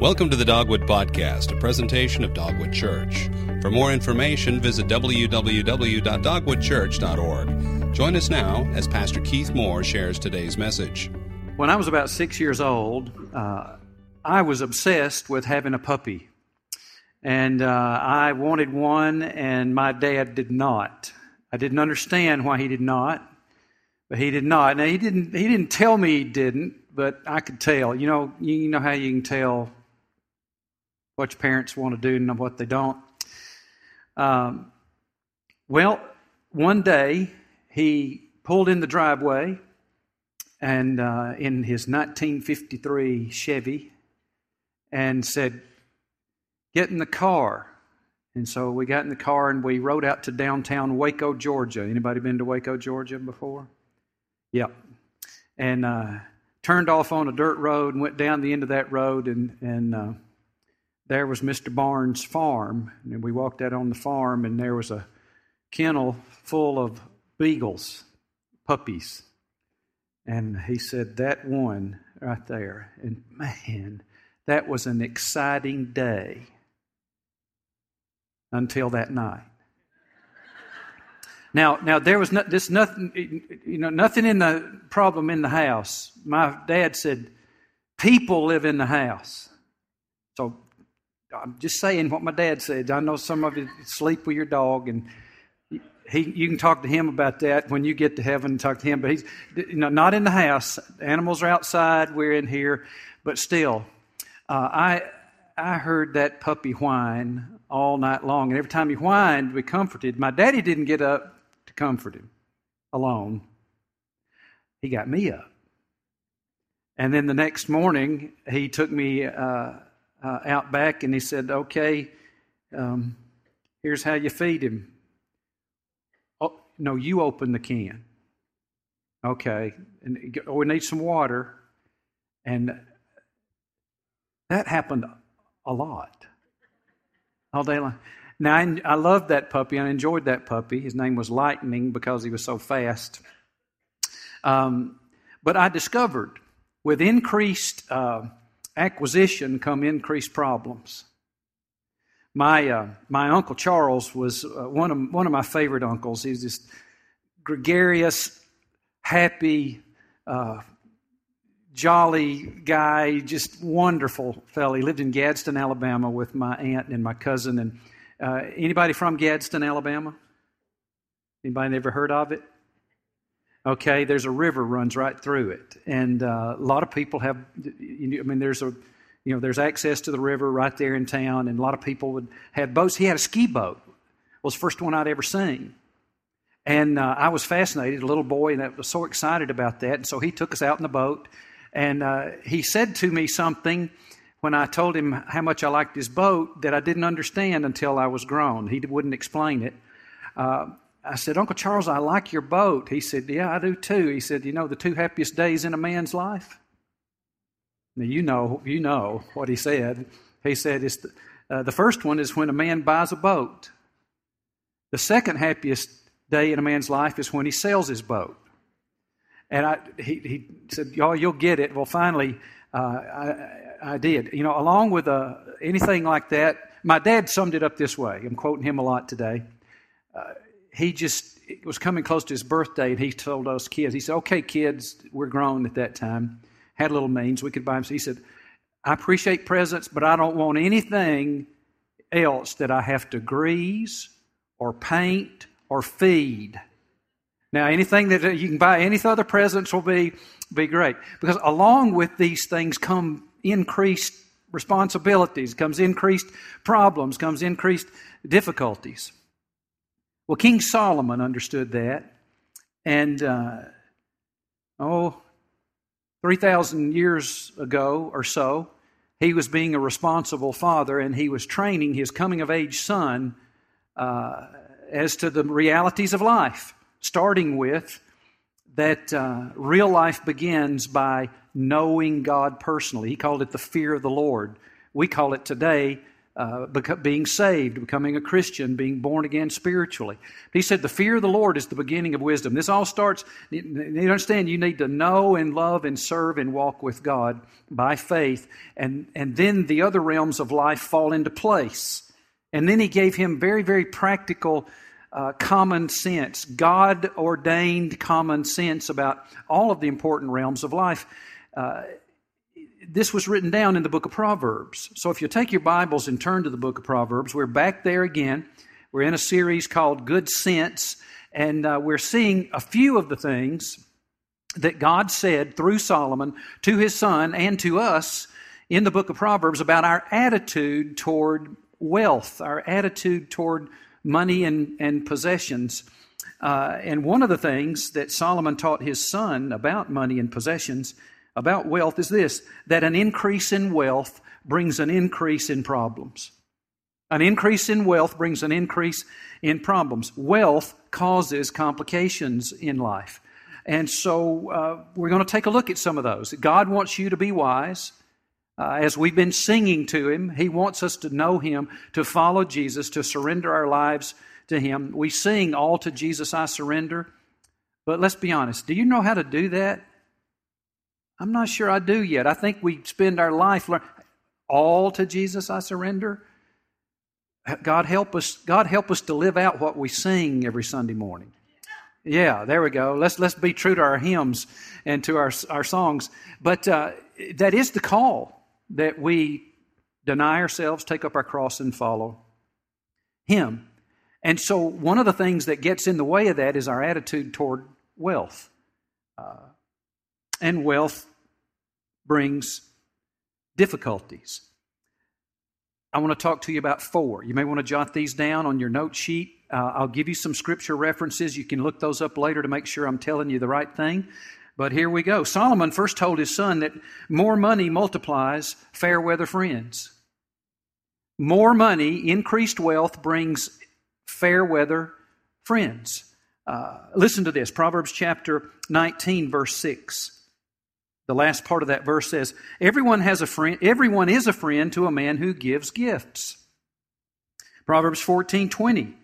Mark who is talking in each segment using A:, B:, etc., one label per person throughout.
A: Welcome to the Dogwood Podcast, a presentation of Dogwood Church. For more information, visit www.dogwoodchurch.org. Join us now as Pastor Keith Moore shares today's message.
B: When I was about six years old, uh, I was obsessed with having a puppy. And uh, I wanted one, and my dad did not. I didn't understand why he did not, but he did not. Now, he didn't, he didn't tell me he didn't, but I could tell. You know, you know how you can tell what your parents want to do and what they don't. Um, well, one day he pulled in the driveway and uh, in his 1953 Chevy and said, "Get in the car." And so we got in the car and we rode out to downtown Waco, Georgia. Anybody been to Waco, Georgia before? Yep. And uh, turned off on a dirt road and went down the end of that road and and uh, there was Mr. Barnes' farm. And we walked out on the farm, and there was a kennel full of beagles, puppies. And he said, That one right there. And man, that was an exciting day until that night. Now, now there was no, this nothing, you know, nothing in the problem in the house. My dad said, people live in the house. So I'm just saying what my dad said. I know some of you sleep with your dog, and he, you can talk to him about that when you get to heaven and talk to him. But he's you know, not in the house. Animals are outside. We're in here, but still, uh, I I heard that puppy whine all night long, and every time he whined, we comforted. My daddy didn't get up to comfort him alone. He got me up, and then the next morning he took me. Uh, uh, out back and he said, Okay, um, here's how you feed him. Oh, no, you open the can. Okay, and oh, we need some water. And that happened a lot. All day long. Now, I, loved that puppy. I enjoyed that puppy. His name was Lightning because he was so fast. Um, but I discovered with increased uh, acquisition come increased problems. My, uh, my Uncle Charles was uh, one, of, one of my favorite uncles. He's this gregarious, happy, uh, jolly guy, just wonderful fellow. He lived in Gadsden, Alabama with my aunt and my cousin. And uh, anybody from Gadsden, Alabama? Anybody ever heard of it? Okay, there's a river runs right through it, and uh, a lot of people have. I mean, there's a, you know, there's access to the river right there in town, and a lot of people would have boats. He had a ski boat. It was the first one I'd ever seen, and uh, I was fascinated, a little boy, and I was so excited about that. And so he took us out in the boat, and uh, he said to me something when I told him how much I liked his boat that I didn't understand until I was grown. He wouldn't explain it. Uh, I said, Uncle Charles, I like your boat. He said, Yeah, I do too. He said, You know the two happiest days in a man's life? Now, you know, you know what he said. He said, it's the, uh, the first one is when a man buys a boat. The second happiest day in a man's life is when he sells his boat. And I, he, he said, Y'all, you'll get it. Well, finally, uh, I, I did. You know, along with uh, anything like that, my dad summed it up this way. I'm quoting him a lot today. Uh, he just was coming close to his birthday, and he told us kids, he said, "Okay, kids, we're grown at that time, had little means, we could buy him." So he said, "I appreciate presents, but I don't want anything else that I have to grease or paint or feed." Now, anything that you can buy, any other presents will be be great because along with these things come increased responsibilities, comes increased problems, comes increased difficulties. Well, King Solomon understood that. And, uh, oh, 3,000 years ago or so, he was being a responsible father and he was training his coming of age son uh, as to the realities of life, starting with that uh, real life begins by knowing God personally. He called it the fear of the Lord. We call it today uh, being saved, becoming a Christian, being born again spiritually. He said, The fear of the Lord is the beginning of wisdom. This all starts, you understand, you need to know and love and serve and walk with God by faith, and, and then the other realms of life fall into place. And then he gave him very, very practical uh, common sense, God ordained common sense about all of the important realms of life. Uh, this was written down in the book of Proverbs. So if you take your Bibles and turn to the book of Proverbs, we're back there again. We're in a series called Good Sense, and uh, we're seeing a few of the things that God said through Solomon to his son and to us in the book of Proverbs about our attitude toward wealth, our attitude toward money and, and possessions. Uh, and one of the things that Solomon taught his son about money and possessions about wealth is this that an increase in wealth brings an increase in problems. An increase in wealth brings an increase in problems. Wealth causes complications in life. And so uh, we're going to take a look at some of those. God wants you to be wise. Uh, as we've been singing to Him, He wants us to know Him, to follow Jesus, to surrender our lives to Him. We sing, All to Jesus I surrender. But let's be honest do you know how to do that? I'm not sure I do yet. I think we spend our life learning all to Jesus I surrender. God help us, God help us to live out what we sing every Sunday morning. Yeah, there we go. Let's let's be true to our hymns and to our our songs. But uh, that is the call that we deny ourselves, take up our cross, and follow Him. And so, one of the things that gets in the way of that is our attitude toward wealth. Uh, and wealth brings difficulties. I want to talk to you about four. You may want to jot these down on your note sheet. Uh, I'll give you some scripture references. You can look those up later to make sure I'm telling you the right thing. But here we go. Solomon first told his son that more money multiplies fair weather friends. More money, increased wealth brings fair weather friends. Uh, listen to this Proverbs chapter 19, verse 6. The last part of that verse says, Everyone has a friend, everyone is a friend to a man who gives gifts. Proverbs 14 20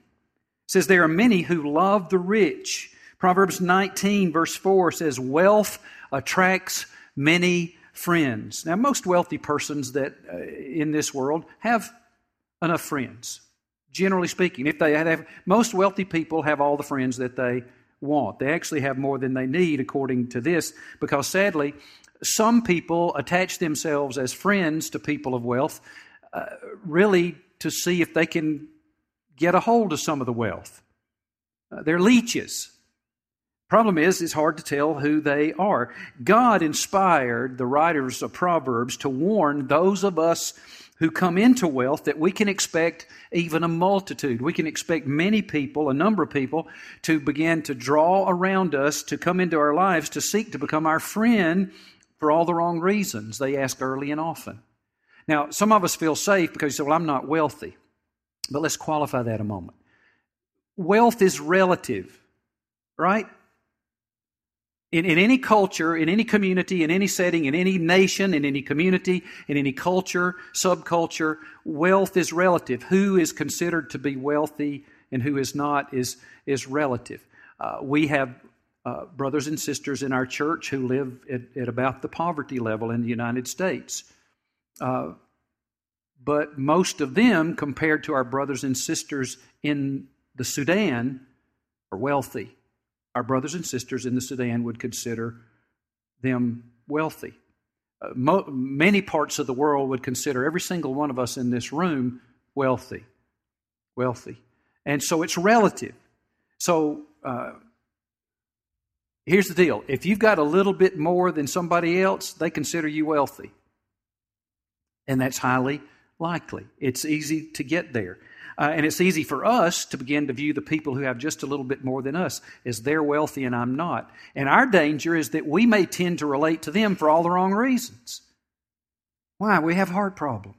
B: says, There are many who love the rich. Proverbs 19, verse 4 says, Wealth attracts many friends. Now, most wealthy persons that uh, in this world have enough friends. Generally speaking, if they have, most wealthy people have all the friends that they want. They actually have more than they need, according to this, because sadly, some people attach themselves as friends to people of wealth, uh, really to see if they can get a hold of some of the wealth. Uh, they're leeches. Problem is, it's hard to tell who they are. God inspired the writers of Proverbs to warn those of us who come into wealth that we can expect even a multitude. We can expect many people, a number of people, to begin to draw around us, to come into our lives, to seek to become our friend for all the wrong reasons. They ask early and often. Now, some of us feel safe because you say, well, I'm not wealthy. But let's qualify that a moment. Wealth is relative, right? In, in any culture, in any community, in any setting, in any nation, in any community, in any culture, subculture, wealth is relative. Who is considered to be wealthy and who is not is, is relative. Uh, we have uh, brothers and sisters in our church who live at, at, about the poverty level in the United States. Uh, but most of them, compared to our brothers and sisters in the Sudan, are wealthy our brothers and sisters in the Sudan would consider them wealthy. Uh, mo- many parts of the world would consider every single one of us in this room wealthy. Wealthy. And so it's relative. So uh, here's the deal if you've got a little bit more than somebody else, they consider you wealthy. And that's highly likely. It's easy to get there. Uh, and it's easy for us to begin to view the people who have just a little bit more than us as they're wealthy and I'm not. And our danger is that we may tend to relate to them for all the wrong reasons. Why? We have heart problem.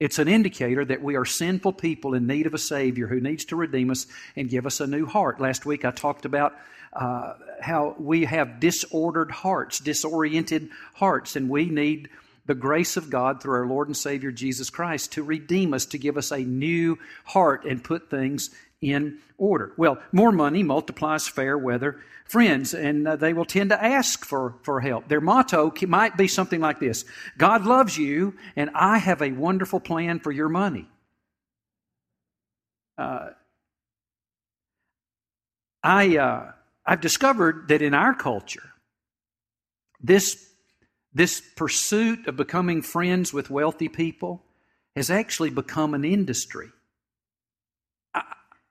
B: It's an indicator that we are sinful people in need of a Savior who needs to redeem us and give us a new heart. Last week I talked about uh, how we have disordered hearts, disoriented hearts, and we need the grace of God through our Lord and Savior Jesus Christ to redeem us, to give us a new heart and put things in order. Well, more money multiplies fair weather friends, and uh, they will tend to ask for, for help. Their motto might be something like this God loves you, and I have a wonderful plan for your money. Uh, I, uh, I've discovered that in our culture, this, this pursuit of becoming friends with wealthy people has actually become an industry. I,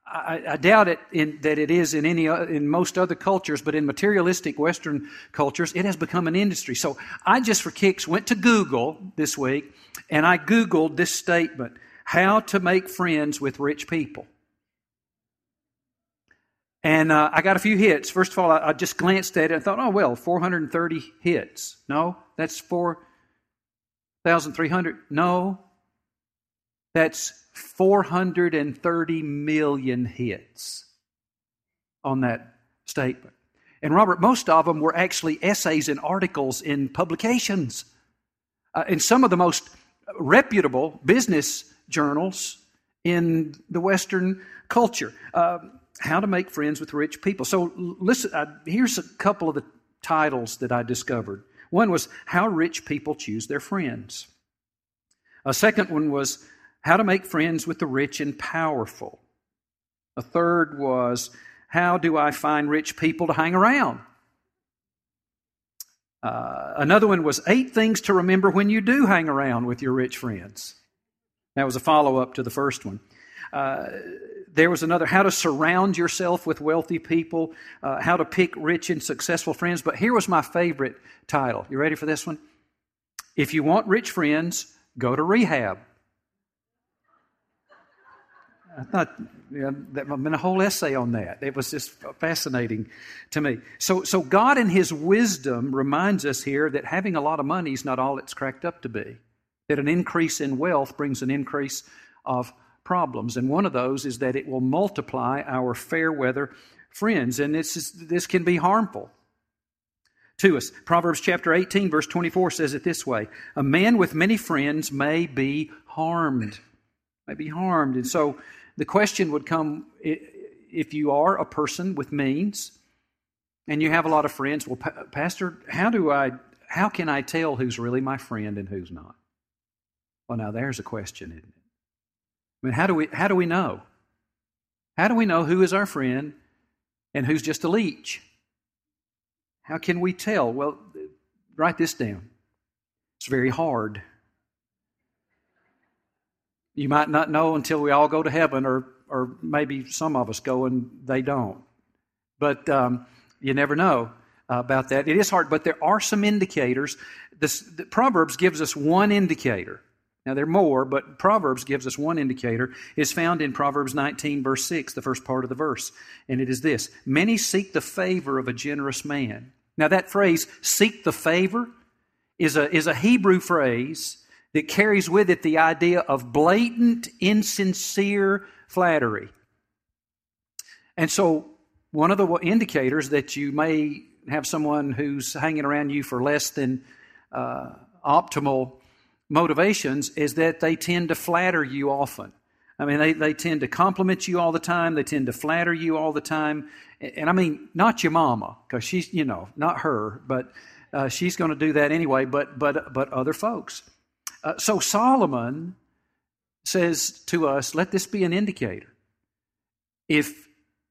B: I, I doubt it in, that it is in any in most other cultures, but in materialistic Western cultures, it has become an industry. So I just for kicks went to Google this week and I Googled this statement: "How to make friends with rich people." And uh, I got a few hits. First of all, I, I, just glanced at it and thought, oh, well, 430 hits. No, that's 4,300. No, that's 430 million hits on that statement. And Robert, most of them were actually essays and articles in publications. Uh, in some of the most reputable business journals in the Western culture. Uh, how to Make Friends with Rich People. So, listen, here's a couple of the titles that I discovered. One was How Rich People Choose Their Friends. A second one was How to Make Friends with the Rich and Powerful. A third was How Do I Find Rich People to Hang Around? Uh, another one was Eight Things to Remember When You Do Hang Around with Your Rich Friends. That was a follow up to the first one. Uh, there was another how to surround yourself with wealthy people, uh, how to pick rich and successful friends. But here was my favorite title. You ready for this one? If you want rich friends, go to rehab. I thought you know, have been a whole essay on that. It was just fascinating to me. So, so God, in His wisdom, reminds us here that having a lot of money is not all it's cracked up to be. That an increase in wealth brings an increase of problems. And one of those is that it will multiply our fair weather friends. And this, is, this can be harmful to us. Proverbs chapter 18, verse 24 says it this way A man with many friends may be harmed. May be harmed. And so the question would come if you are a person with means and you have a lot of friends, well, Pastor, how do I, how can I tell who's really my friend and who's not? Well, now there's a question, isn't it? I mean, how do we, how do we know? How do we know who is our friend and who's just a leech? How can we tell? Well, write this down. It's very hard. You might not know until we all go to heaven, or, or maybe some of us go and they don't. But um, you never know about that. It is hard, but there are some indicators. This, the Proverbs gives us one indicator now, there are more, but Proverbs gives us one indicator. It's found in Proverbs 19, verse 6, the first part of the verse. And it is this Many seek the favor of a generous man. Now, that phrase, seek the favor, is a, is a Hebrew phrase that carries with it the idea of blatant, insincere flattery. And so, one of the indicators that you may have someone who's hanging around you for less than uh, optimal motivations is that they tend to flatter you often. I mean, they, they tend to compliment you all the time. They tend to flatter you all the time. And I mean, not your mama, because she's, you know, not her, but uh, she's going to do that anyway, but, but, but other folks. Uh, so Solomon says to us, let this be an indicator. If,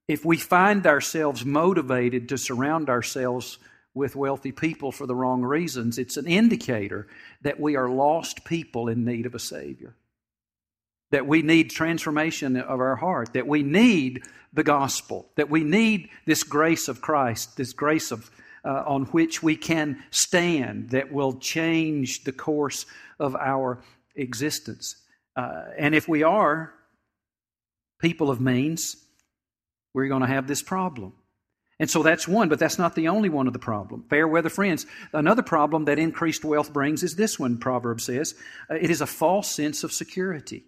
B: if we find ourselves motivated to surround ourselves with wealthy people for the wrong reasons. It's an indicator that we are lost people in need of a Savior. That we need transformation of our heart, that we need the gospel, that we need this grace of Christ, this grace of, uh, on which we can stand that will change the course of our existence. Uh, and if we are people of means, we're going to have this problem. And so that's one, but that's not the only one of the problem. Fair weather friends. Another problem that increased wealth brings is this one, Proverbs says. Uh, it is a false sense of security.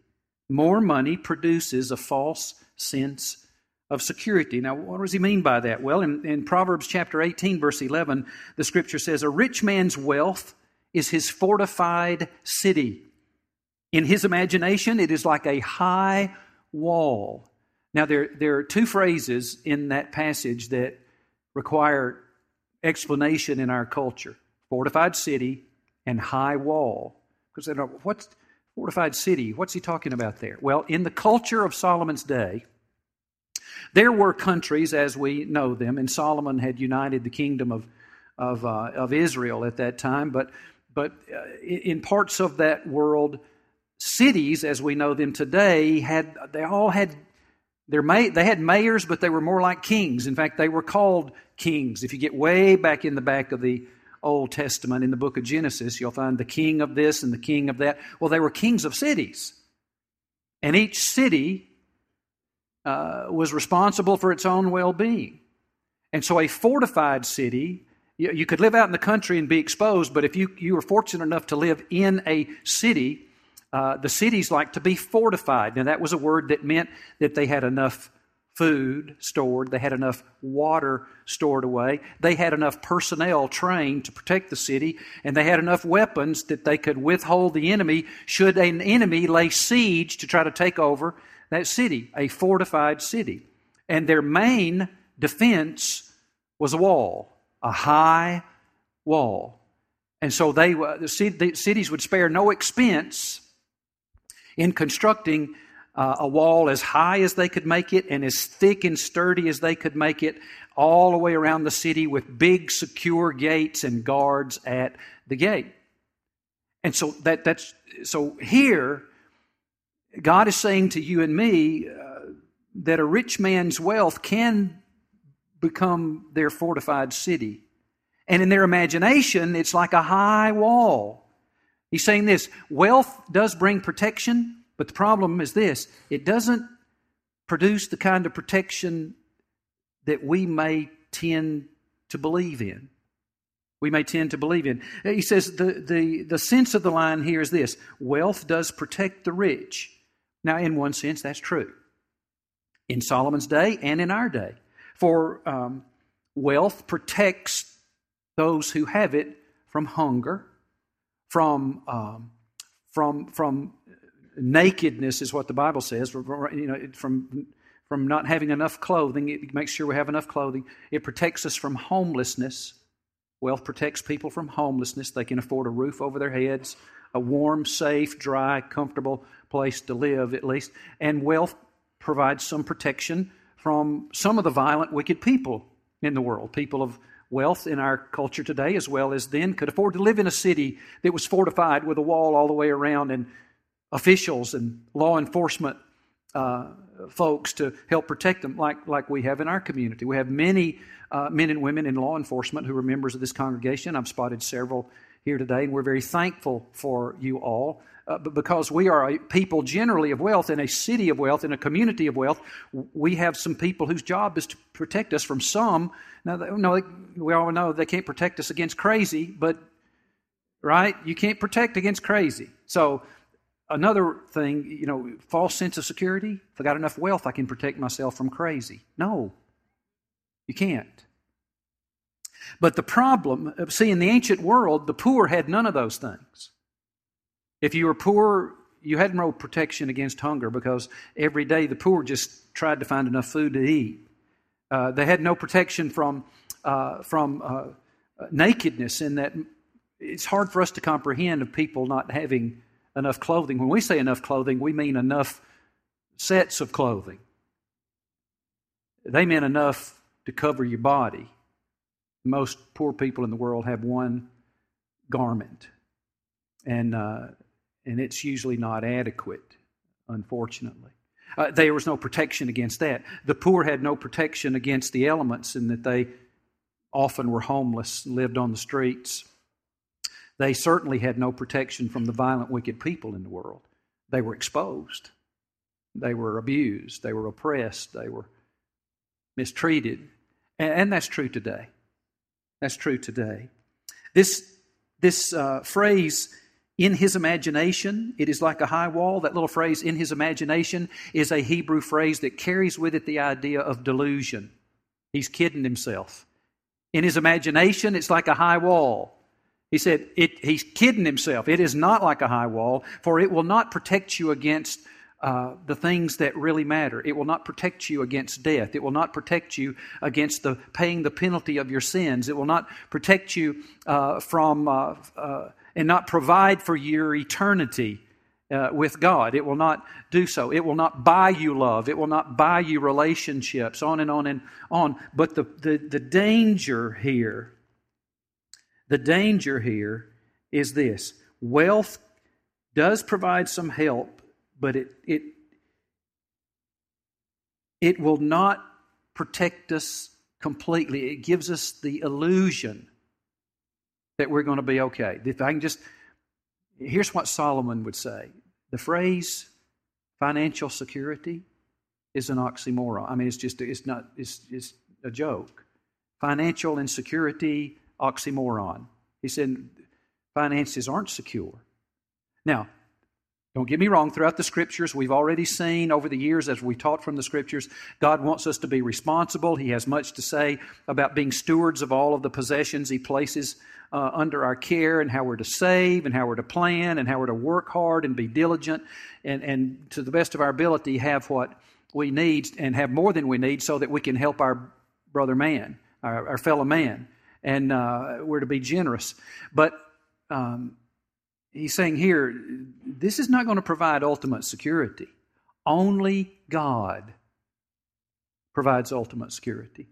B: More money produces a false sense of security. Now, what does he mean by that? Well, in, in Proverbs chapter 18, verse 11, the scripture says, A rich man's wealth is his fortified city. In his imagination, it is like a high wall. Now, there, there are two phrases in that passage that require explanation in our culture fortified city and high wall. Because they don't, what's fortified city? What's he talking about there? Well, in the culture of Solomon's day, there were countries as we know them, and Solomon had united the kingdom of, of, uh, of Israel at that time, but, but uh, in parts of that world, cities as we know them today had they all had may, they had mayors but they were more like kings in fact they were called kings if you get way back in the back of the Old Testament, in the book of Genesis, you'll find the king of this and the king of that. Well, they were kings of cities. And each city uh, was responsible for its own well being. And so a fortified city, you, could live out in the country and be exposed, but if you, you were fortunate enough to live in a city, uh, the cities like to be fortified. Now, that was a word that meant that they had enough food stored, they had enough water stored away, they had enough personnel trained to protect the city, and they had enough weapons that they could withhold the enemy should an enemy lay siege to try to take over that city, a fortified city. And their main defense was a wall, a high wall. And so they, the cities would spare no expense in constructing uh, a wall as high as they could make it and as thick and sturdy as they could make it, all the way around the city with big, secure gates and guards at the gate. And so that, that's so here, God is saying to you and me uh, that a rich man's wealth can become their fortified city. And in their imagination, it's like a high wall. He's saying this wealth does bring protection, but the problem is this it doesn't produce the kind of protection that we may tend to believe in. We may tend to believe in. He says the, the, the sense of the line here is this wealth does protect the rich. Now, in one sense, that's true. In Solomon's day and in our day. For um, wealth protects those who have it from hunger, from, um, from, from nakedness is what the Bible says. You know, from from not having enough clothing, it makes sure we have enough clothing. It protects us from homelessness. Wealth protects people from homelessness. They can afford a roof over their heads, a warm, safe, dry, comfortable place to live, at least. And wealth provides some protection from some of the violent, wicked people in the world. People of wealth in our culture today, as well as then, could afford to live in a city that was fortified with a wall all the way around and officials and law enforcement uh, folks to help protect them, like, like we have in our community. We have many uh, men and women in law enforcement who are members of this congregation. I've spotted several here today, and we're very thankful for you all. Uh, because we are a people generally of wealth in a city of wealth, in a community of wealth, we have some people whose job is to protect us from some. Now, no, we all know they can't protect us against crazy, but right, you can't protect against crazy. So Another thing, you know, false sense of security. If I got enough wealth, I can protect myself from crazy. No, you can't. But the problem, see, in the ancient world, the poor had none of those things. If you were poor, you had no protection against hunger because every day the poor just tried to find enough food to eat. Uh, they had no protection from, uh, from uh, nakedness, in that it's hard for us to comprehend of people not having enough clothing. When we say enough clothing, we mean enough sets of clothing. They meant enough to cover your body. Most poor people in the world have one garment, and, uh, and it's usually not adequate, unfortunately. Uh, there was no protection against that. The poor had no protection against the elements in that they often were homeless, and lived on the streets. They certainly had no protection from the violent, wicked people in the world. They were exposed. They were abused. They were oppressed. They were mistreated. And, that's true today. That's true today. This, this uh, phrase, in his imagination, it is like a high wall. That little phrase, in his imagination, is a Hebrew phrase that carries with it the idea of delusion. He's kidding himself. In his imagination, it's like a high wall. He said, it, he's kidding himself. It is not like a high wall, for it will not protect you against uh, the things that really matter. It will not protect you against death. It will not protect you against the paying the penalty of your sins. It will not protect you uh, from uh, uh and not provide for your eternity uh, with God. It will not do so. It will not buy you love. It will not buy you relationships, on and on and on. But the, the, the danger here, the danger here is this wealth does provide some help, but it, it, it will not protect us completely. It gives us the illusion that we're going to be okay. If I can just Here's what Solomon would say the phrase financial security is an oxymoron. I mean, it's just, it's not, it's, it's a joke. Financial insecurity, oxymoron. He said, finances aren't secure. Now, don't get me wrong, throughout the scriptures, we've already seen over the years as we taught from the scriptures, God wants us to be responsible. He has much to say about being stewards of all of the possessions He places uh, under our care and how we're to save and how we're to plan and how we're to work hard and be diligent and, and to the best of our ability have what we need and have more than we need so that we can help our brother man, our, our fellow man. And uh, we're to be generous. But um, he's saying here, this is not going to provide ultimate security. Only God provides ultimate security.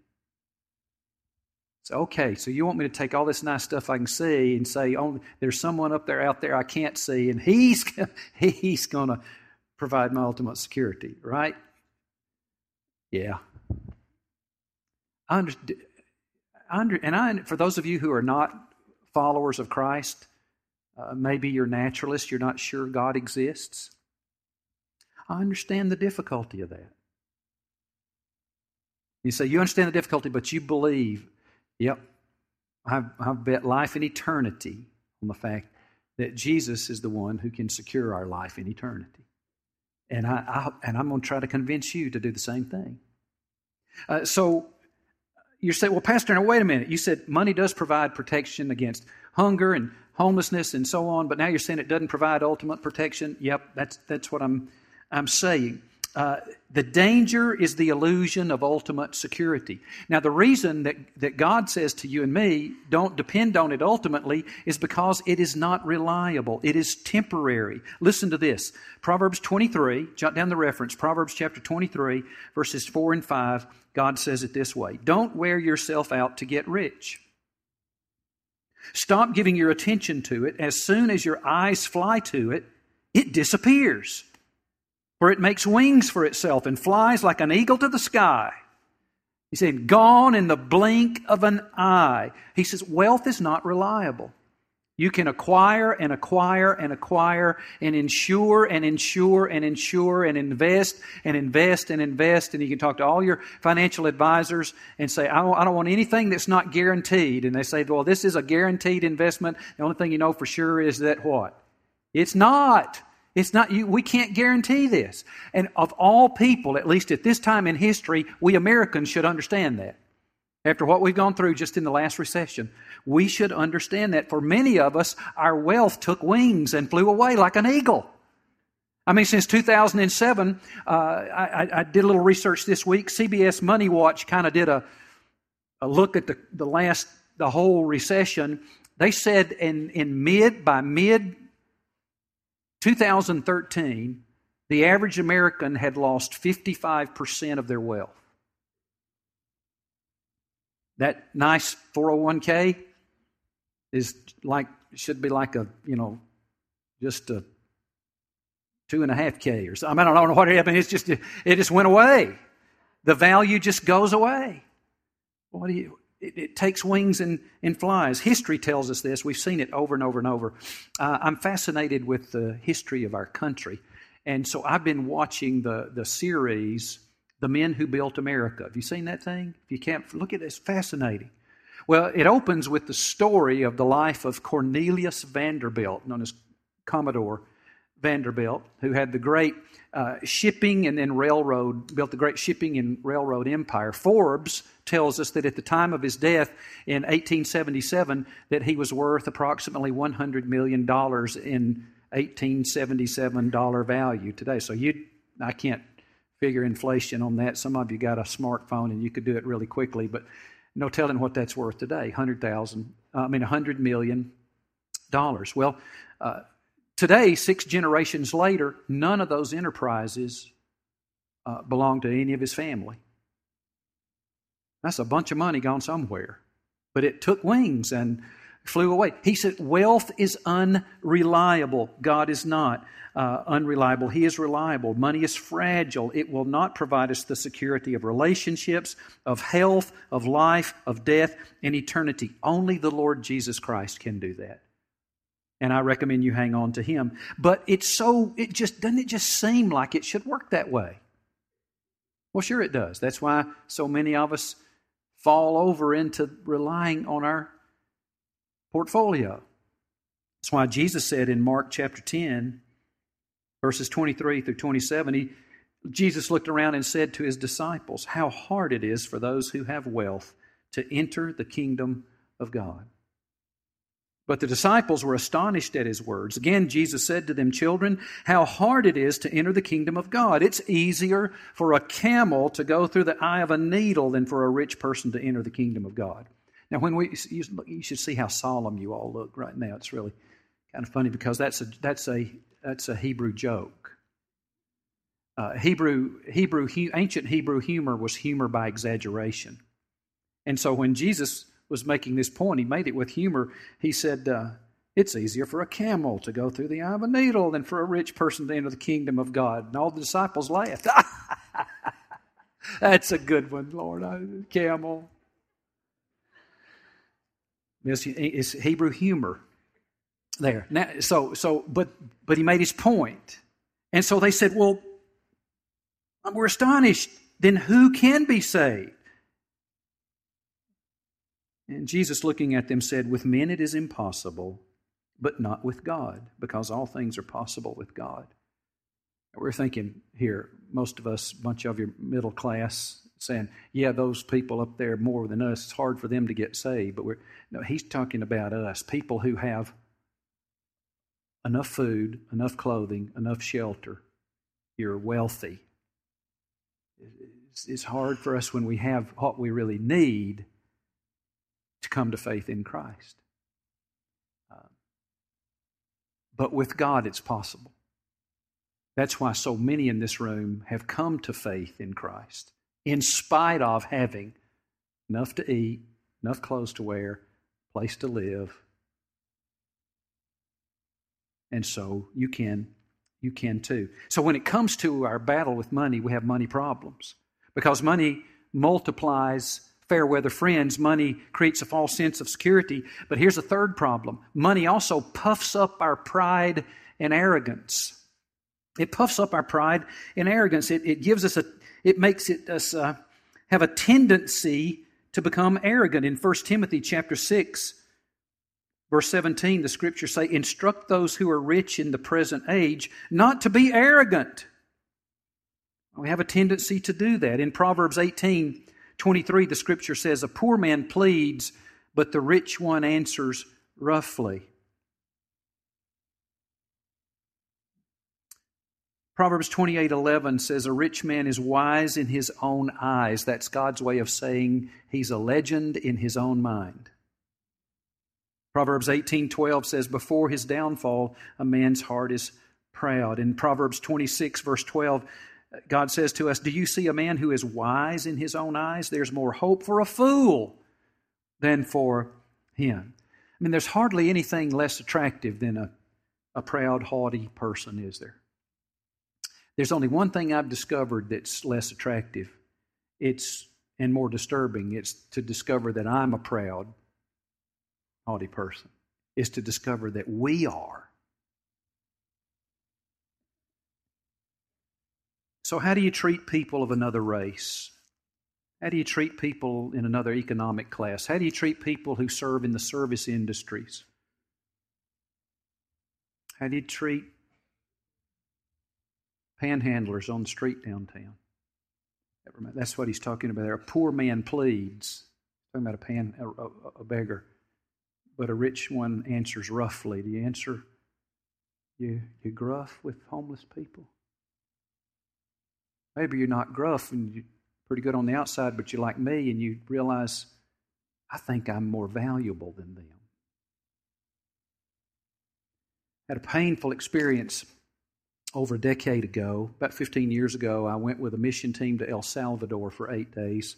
B: So, okay, so you want me to take all this nice stuff I can see and say, oh, there's someone up there out there I can't see, and he's, he's going to provide my ultimate security, right? Yeah. I understand. Under, and I, for those of you who are not followers of Christ, uh, maybe you're naturalist, you're not sure God exists. I understand the difficulty of that. You say, you understand the difficulty, but you believe Yep. I've, I've bet life and eternity on the fact that Jesus is the one who can secure our life in eternity. And, I, I and I'm going to try to convince you to do the same thing. Uh, so you say, well, Pastor, now wait a minute. You said money does provide protection against hunger and homelessness and so on, but now you're saying it doesn't provide ultimate protection. Yep, that's, that's what I'm, I'm saying. Uh, the danger is the illusion of ultimate security. Now, the reason that, that God says to you and me, don't depend on it ultimately, is because it is not reliable. It is temporary. Listen to this Proverbs 23, jot down the reference, Proverbs chapter 23, verses 4 and 5. God says it this way Don't wear yourself out to get rich. Stop giving your attention to it. As soon as your eyes fly to it, it disappears for it makes wings for itself and flies like an eagle to the sky. He said, gone in the blink of an eye. He says, wealth is not reliable. You can acquire and acquire and acquire and insure and insure and insure and invest and invest and invest. And you can talk to all your financial advisors and say, I don't, I don't want anything that's not guaranteed. And they say, well, this is a guaranteed investment. The only thing you know for sure is that what? It's not. It's not, you, we can't guarantee this. And of all people, at least at this time in history, we Americans should understand that. After what we've gone through just in the last recession, we should understand that for many of us, our wealth took wings and flew away like an eagle. I mean, since 2007, uh, I, I, did a little research this week. CBS Money Watch kind of did a, a look at the, the last, the whole recession. They said in, in mid, by mid 2013, the average American had lost 55% of their wealth. That nice 401k is like, should be like a, you know, just a two and a half K or something. I, mean, I don't know what happened. It's just, it just went away. The value just goes away. What do you, it, it, takes wings and, and flies. History tells us this. We've seen it over and over and over. Uh, I'm fascinated with the history of our country. And so I've been watching the, the series, The Men Who Built America. Have you seen that thing? If you can't, look at it, it's fascinating. Well, it opens with the story of the life of Cornelius Vanderbilt, known as Commodore Vanderbilt, who had the great uh, shipping and then railroad, built the great shipping and railroad empire. Forbes tells us that at the time of his death in 1877, that he was worth approximately $100 million in 1877 dollar value today. So you, I can't figure inflation on that. Some of you got a smartphone and you could do it really quickly, but no telling what that's worth today. Hundred thousand, I mean, a hundred million dollars. Well, uh, today, six generations later, none of those enterprises uh, belong to any of his family. That's a bunch of money gone somewhere. But it took wings and flew away. He said, Wealth is unreliable. God is not uh, unreliable. He is reliable. Money is fragile. It will not provide us the security of relationships, of health, of life, of death, and eternity. Only the Lord Jesus Christ can do that. And I recommend you hang on to Him. But it's so, it just, doesn't it just seem like it should work that way? Well, sure it does. That's why so many of us fall over into relying on our portfolio. That's why Jesus said in Mark chapter 10, verses 23 through 27, he, Jesus looked around and said to his disciples, How hard it is for those who have wealth to enter the kingdom of God. But the disciples were astonished at his words. Again, Jesus said to them, Children, how hard it is to enter the kingdom of God. It's easier for a camel to go through the eye of a needle than for a rich person to enter the kingdom of God. Now, when we, you should see how solemn you all look right now. It's really kind of funny because that's a, that's a, that's a Hebrew joke. Uh, Hebrew, Hebrew, ancient Hebrew humor was humor by exaggeration. And so when Jesus was making this point, he made it with humor. He said, uh, It's easier for a camel to go through the eye of a needle than for a rich person to enter the kingdom of God. And all the disciples laughed. That's a good one, Lord. Camel. It's Hebrew humor there. Now, so, so, but, but he made his point. And so they said, well, we're astonished. Then who can be saved? And Jesus, looking at them, said, With men it is impossible, but not with God, because all things are possible with God. We're thinking here, most of us, a bunch of your middle class, saying, yeah, those people up there more than us, it's hard for them to get saved. But we're, no, he's talking about us, people who have enough food, enough clothing, enough shelter. You're wealthy. It's, hard for us when we have what we really need to come to faith in Christ. Uh, but with God, it's possible. That's why so many in this room have come to faith in Christ in spite of having enough to eat, enough clothes to wear, place to live. And so you can you can too. So when it comes to our battle with money, we have money problems. Because money multiplies fair weather friends, money creates a false sense of security. But here's a third problem money also puffs up our pride and arrogance. It puffs up our pride and arrogance. It, it gives us a, it makes it us uh, have a tendency to become arrogant. In 1 Timothy chapter 6, verse 17, the scriptures say, Instruct those who are rich in the present age not to be arrogant. We have a tendency to do that. In Proverbs 18, 23, the scripture says, A poor man pleads, but the rich one answers roughly. Proverbs 28:11 says a rich man is wise in his own eyes. That's God's way of saying he's a legend in his own mind. Proverbs 18:12 says before his downfall a man's heart is proud. In Proverbs 26 verse 12 God says to us, "Do you see a man who is wise in his own eyes? There's more hope for a fool than for him." I mean, there's hardly anything less attractive than a, a proud, haughty person, is there? There's only one thing I've discovered that's less attractive. It's and more disturbing. It's to discover that I'm a proud, haughty person. It's to discover that we are. So, how do you treat people of another race? How do you treat people in another economic class? How do you treat people who serve in the service industries? How do you treat panhandlers on the street downtown. That's what he's talking about there. A poor man pleads. Talking about a pan, a, a, a beggar, but a rich one answers roughly. Do you answer? You you gruff with homeless people? Maybe you're not gruff and you're pretty good on the outside, but you're like me and you realize, I think I'm more valuable than them. Had a painful experience over a decade ago, about 15 years ago, I went with a mission team to El Salvador for eight days.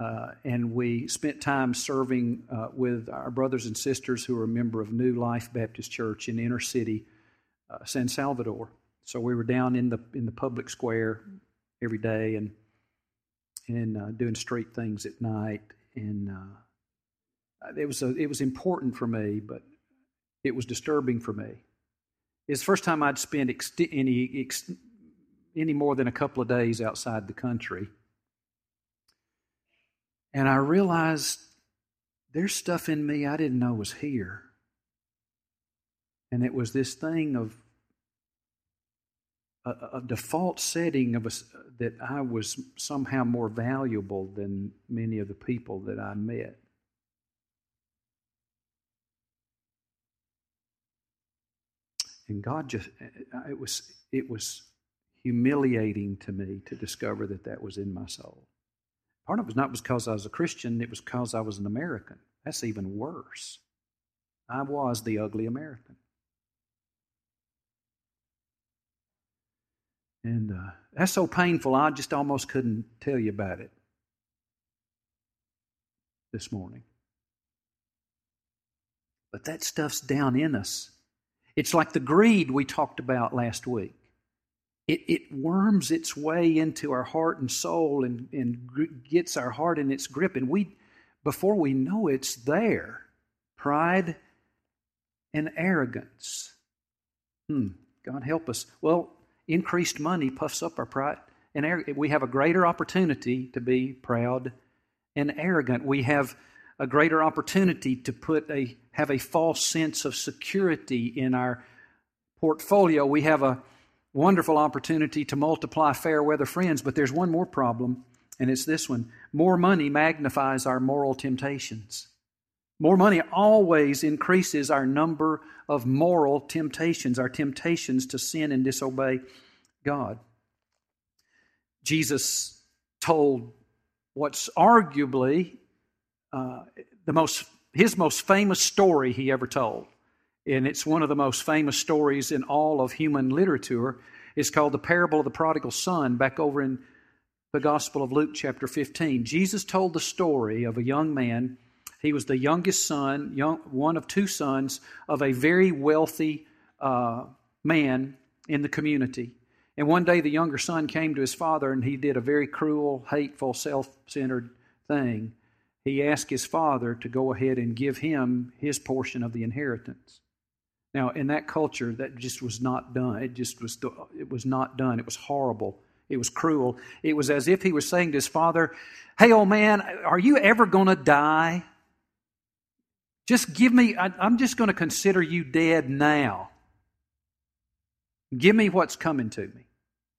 B: Uh, and we spent time serving uh, with our brothers and sisters who are a member of New Life Baptist Church in inner city uh, San Salvador. So we were down in the in the public square every day and and uh, doing street things at night. And uh, it was a, it was important for me, but it was disturbing for me. It's the first time I'd spent ex- any, ex- any more than a couple of days outside the country. And I realized there's stuff in me I didn't know was here. And it was this thing of a, a default setting of a, that I was somehow more valuable than many of the people that I met. And God just, it was, it was humiliating to me to discover that that was in my soul. Part of it was not because I was a Christian, it was because I was an American. That's even worse. I was the ugly American. And uh, that's so painful, I just almost couldn't tell you about it this morning. But that stuff's down in us. It's like the greed we talked about last week. It, it worms its way into our heart and soul and, and gets our heart in its grip. And we, before we know it's there, pride and arrogance. Hmm, God help us. Well, increased money puffs up our pride and. We have a greater opportunity to be proud and arrogant. We have a greater opportunity to put a have a false sense of security in our portfolio. We have a wonderful opportunity to multiply fair weather friends, but there's one more problem, and it's this one. More money magnifies our moral temptations. More money always increases our number of moral temptations, our temptations to sin and disobey God. Jesus told what's arguably uh, the most, his most famous story he ever told. And it's one of the most famous stories in all of human literature. It's called the parable of the prodigal son, back over in the Gospel of Luke, chapter 15. Jesus told the story of a young man. He was the youngest son, young, one of two sons of a very wealthy uh, man in the community. And one day the younger son came to his father and he did a very cruel, hateful, self centered thing he asked his father to go ahead and give him his portion of the inheritance. Now, in that culture, that just was not done. It just was, it was not done. It was horrible. It was cruel. It was as if he was saying to his father, Hey, old man, are you ever going to die? Just give me, I, I'm just going to consider you dead now. Give me what's coming to me.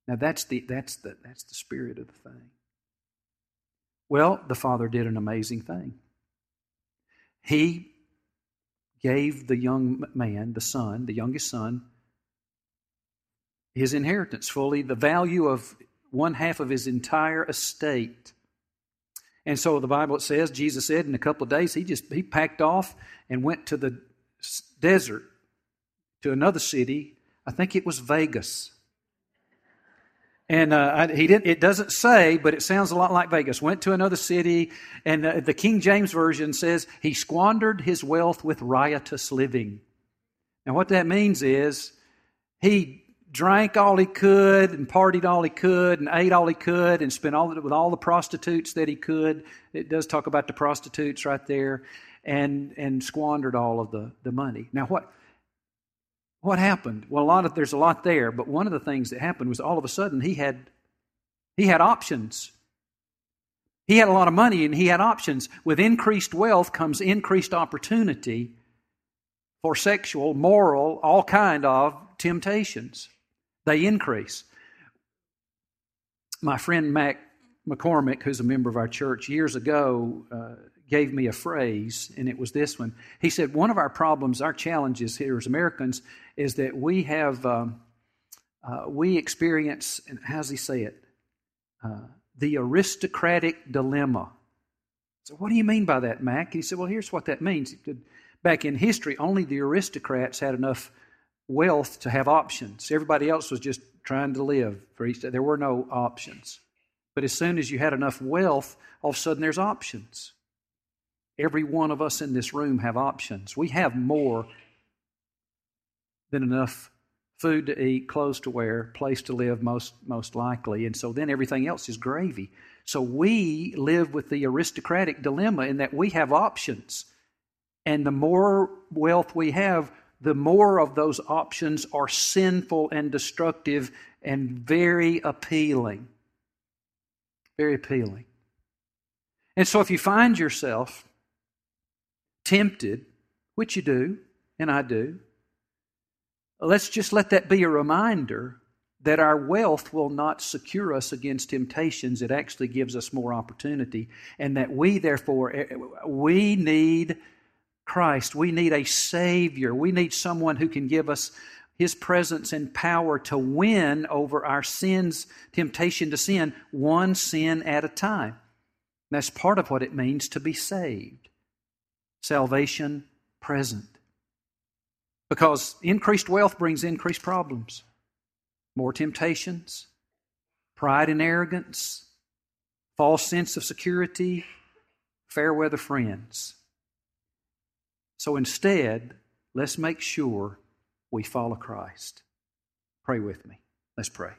B: Now that's the that's the that's the spirit of the thing. Well, the father did an amazing thing. He gave the young man, the son, the youngest son, his inheritance fully, the value of one half of his entire estate. And so the Bible says, Jesus said in a couple of days, he just he packed off and went to the desert to another city. I think it was Vegas. And uh, he didn't, it doesn't say, but it sounds a lot like Vegas. Went to another city, and uh, the King James Version says he squandered his wealth with riotous living. Now, what that means is he drank all he could and partied all he could and ate all he could and spent all with all the prostitutes that he could. It does talk about the prostitutes right there, and and squandered all of the the money. Now, what what happened? Well, a lot of there's a lot there, but one of the things that happened was all of a sudden he had he had options. He had a lot of money and he had options. With increased wealth comes increased opportunity for sexual, moral, all kind of temptations. They increase. my friend Mac McCormick, who's a member of our church, years ago uh, gave me a phrase, and it was this one. He said, One of our problems, our challenges here as Americans, is that we have, um, uh, we experience, and how does he say it? Uh, the aristocratic dilemma. So, what do you mean by that, Mac? And he said, Well, here's what that means. Back in history, only the aristocrats had enough wealth to have options. Everybody else was just trying to live for each day. There were no options. But as soon as you had enough wealth, all of a sudden there's options. Every one of us in this room have options. We have more than enough food to eat, clothes to wear, place to live, most, most likely. And so then everything else is gravy. So we live with the aristocratic dilemma in that we have options. And the more wealth we have, the more of those options are sinful and destructive and very appealing. Very appealing. And so if you find yourself tempted, which you do, and I do, let's just let that be a reminder that our wealth will not secure us against temptations. It actually gives us more opportunity. And that we, therefore, eh, we need Christ. We need a Savior. We need someone who can give us His presence and power to win over our sins, temptation to sin, one sin at a time. That's part of what it means to be saved. Salvation present. Because increased wealth brings increased problems, more temptations, pride and arrogance, false sense of security, fair weather friends. So instead, let's make sure we follow Christ. Pray with me. Let's pray.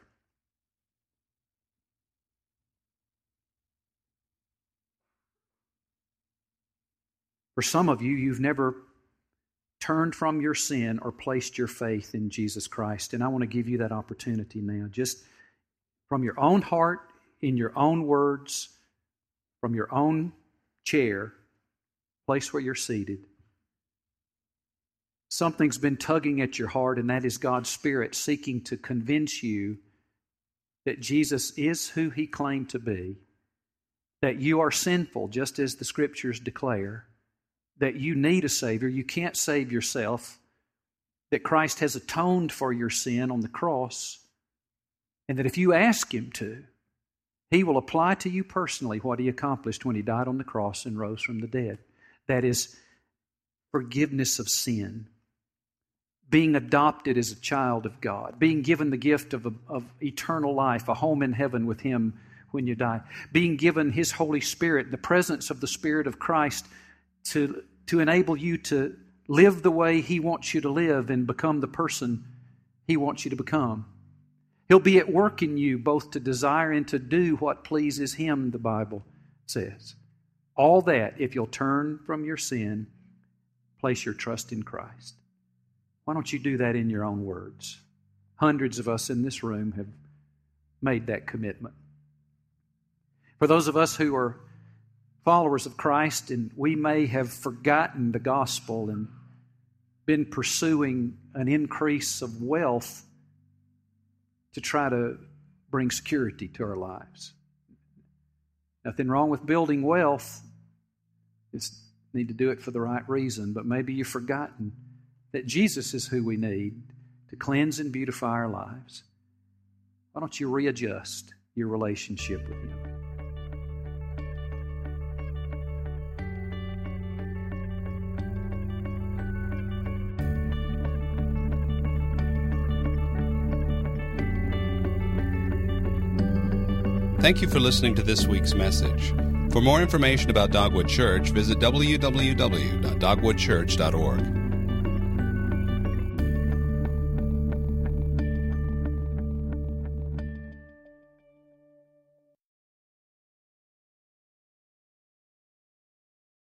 B: For some of you, you've never turned from your sin or placed your faith in Jesus Christ. And I want to give you that opportunity now. Just from your own heart, in your own words, from your own chair, place where you're seated. Something's been tugging at your heart, and that is God's Spirit seeking to convince you that Jesus is who He claimed to be, that you are sinful, just as the Scriptures declare, that you need a Savior. You can't save yourself, that Christ has atoned for your sin on the cross, and that if you ask Him to, He will apply to you personally what He accomplished when He died on the cross and rose from the dead. That is forgiveness of sin, being adopted as a child of God, being given the gift of, a, of eternal life, a home in heaven with Him when you die, being given His Holy Spirit, the presence of the Spirit of Christ to, to enable you to live the way He wants you to live and become the person He wants you to become. He'll be at work in you both to desire and to do what pleases Him, the Bible says. All that, if you'll turn from your sin, place your trust in Christ. Why don't you do that in your own words? Hundreds of us in this room have made that commitment. For those of us who are followers of Christ, and we may have forgotten the gospel and been pursuing an increase of wealth to try to bring security to our lives. Nothing wrong with building wealth. Just need to do it for the right reason. But maybe you've forgotten that Jesus is who we need to cleanse and beautify our lives. Why don't you readjust your relationship with Him?
A: Thank you for listening to this week's message. For more information about Dogwood Church, visit www.dogwoodchurch.org.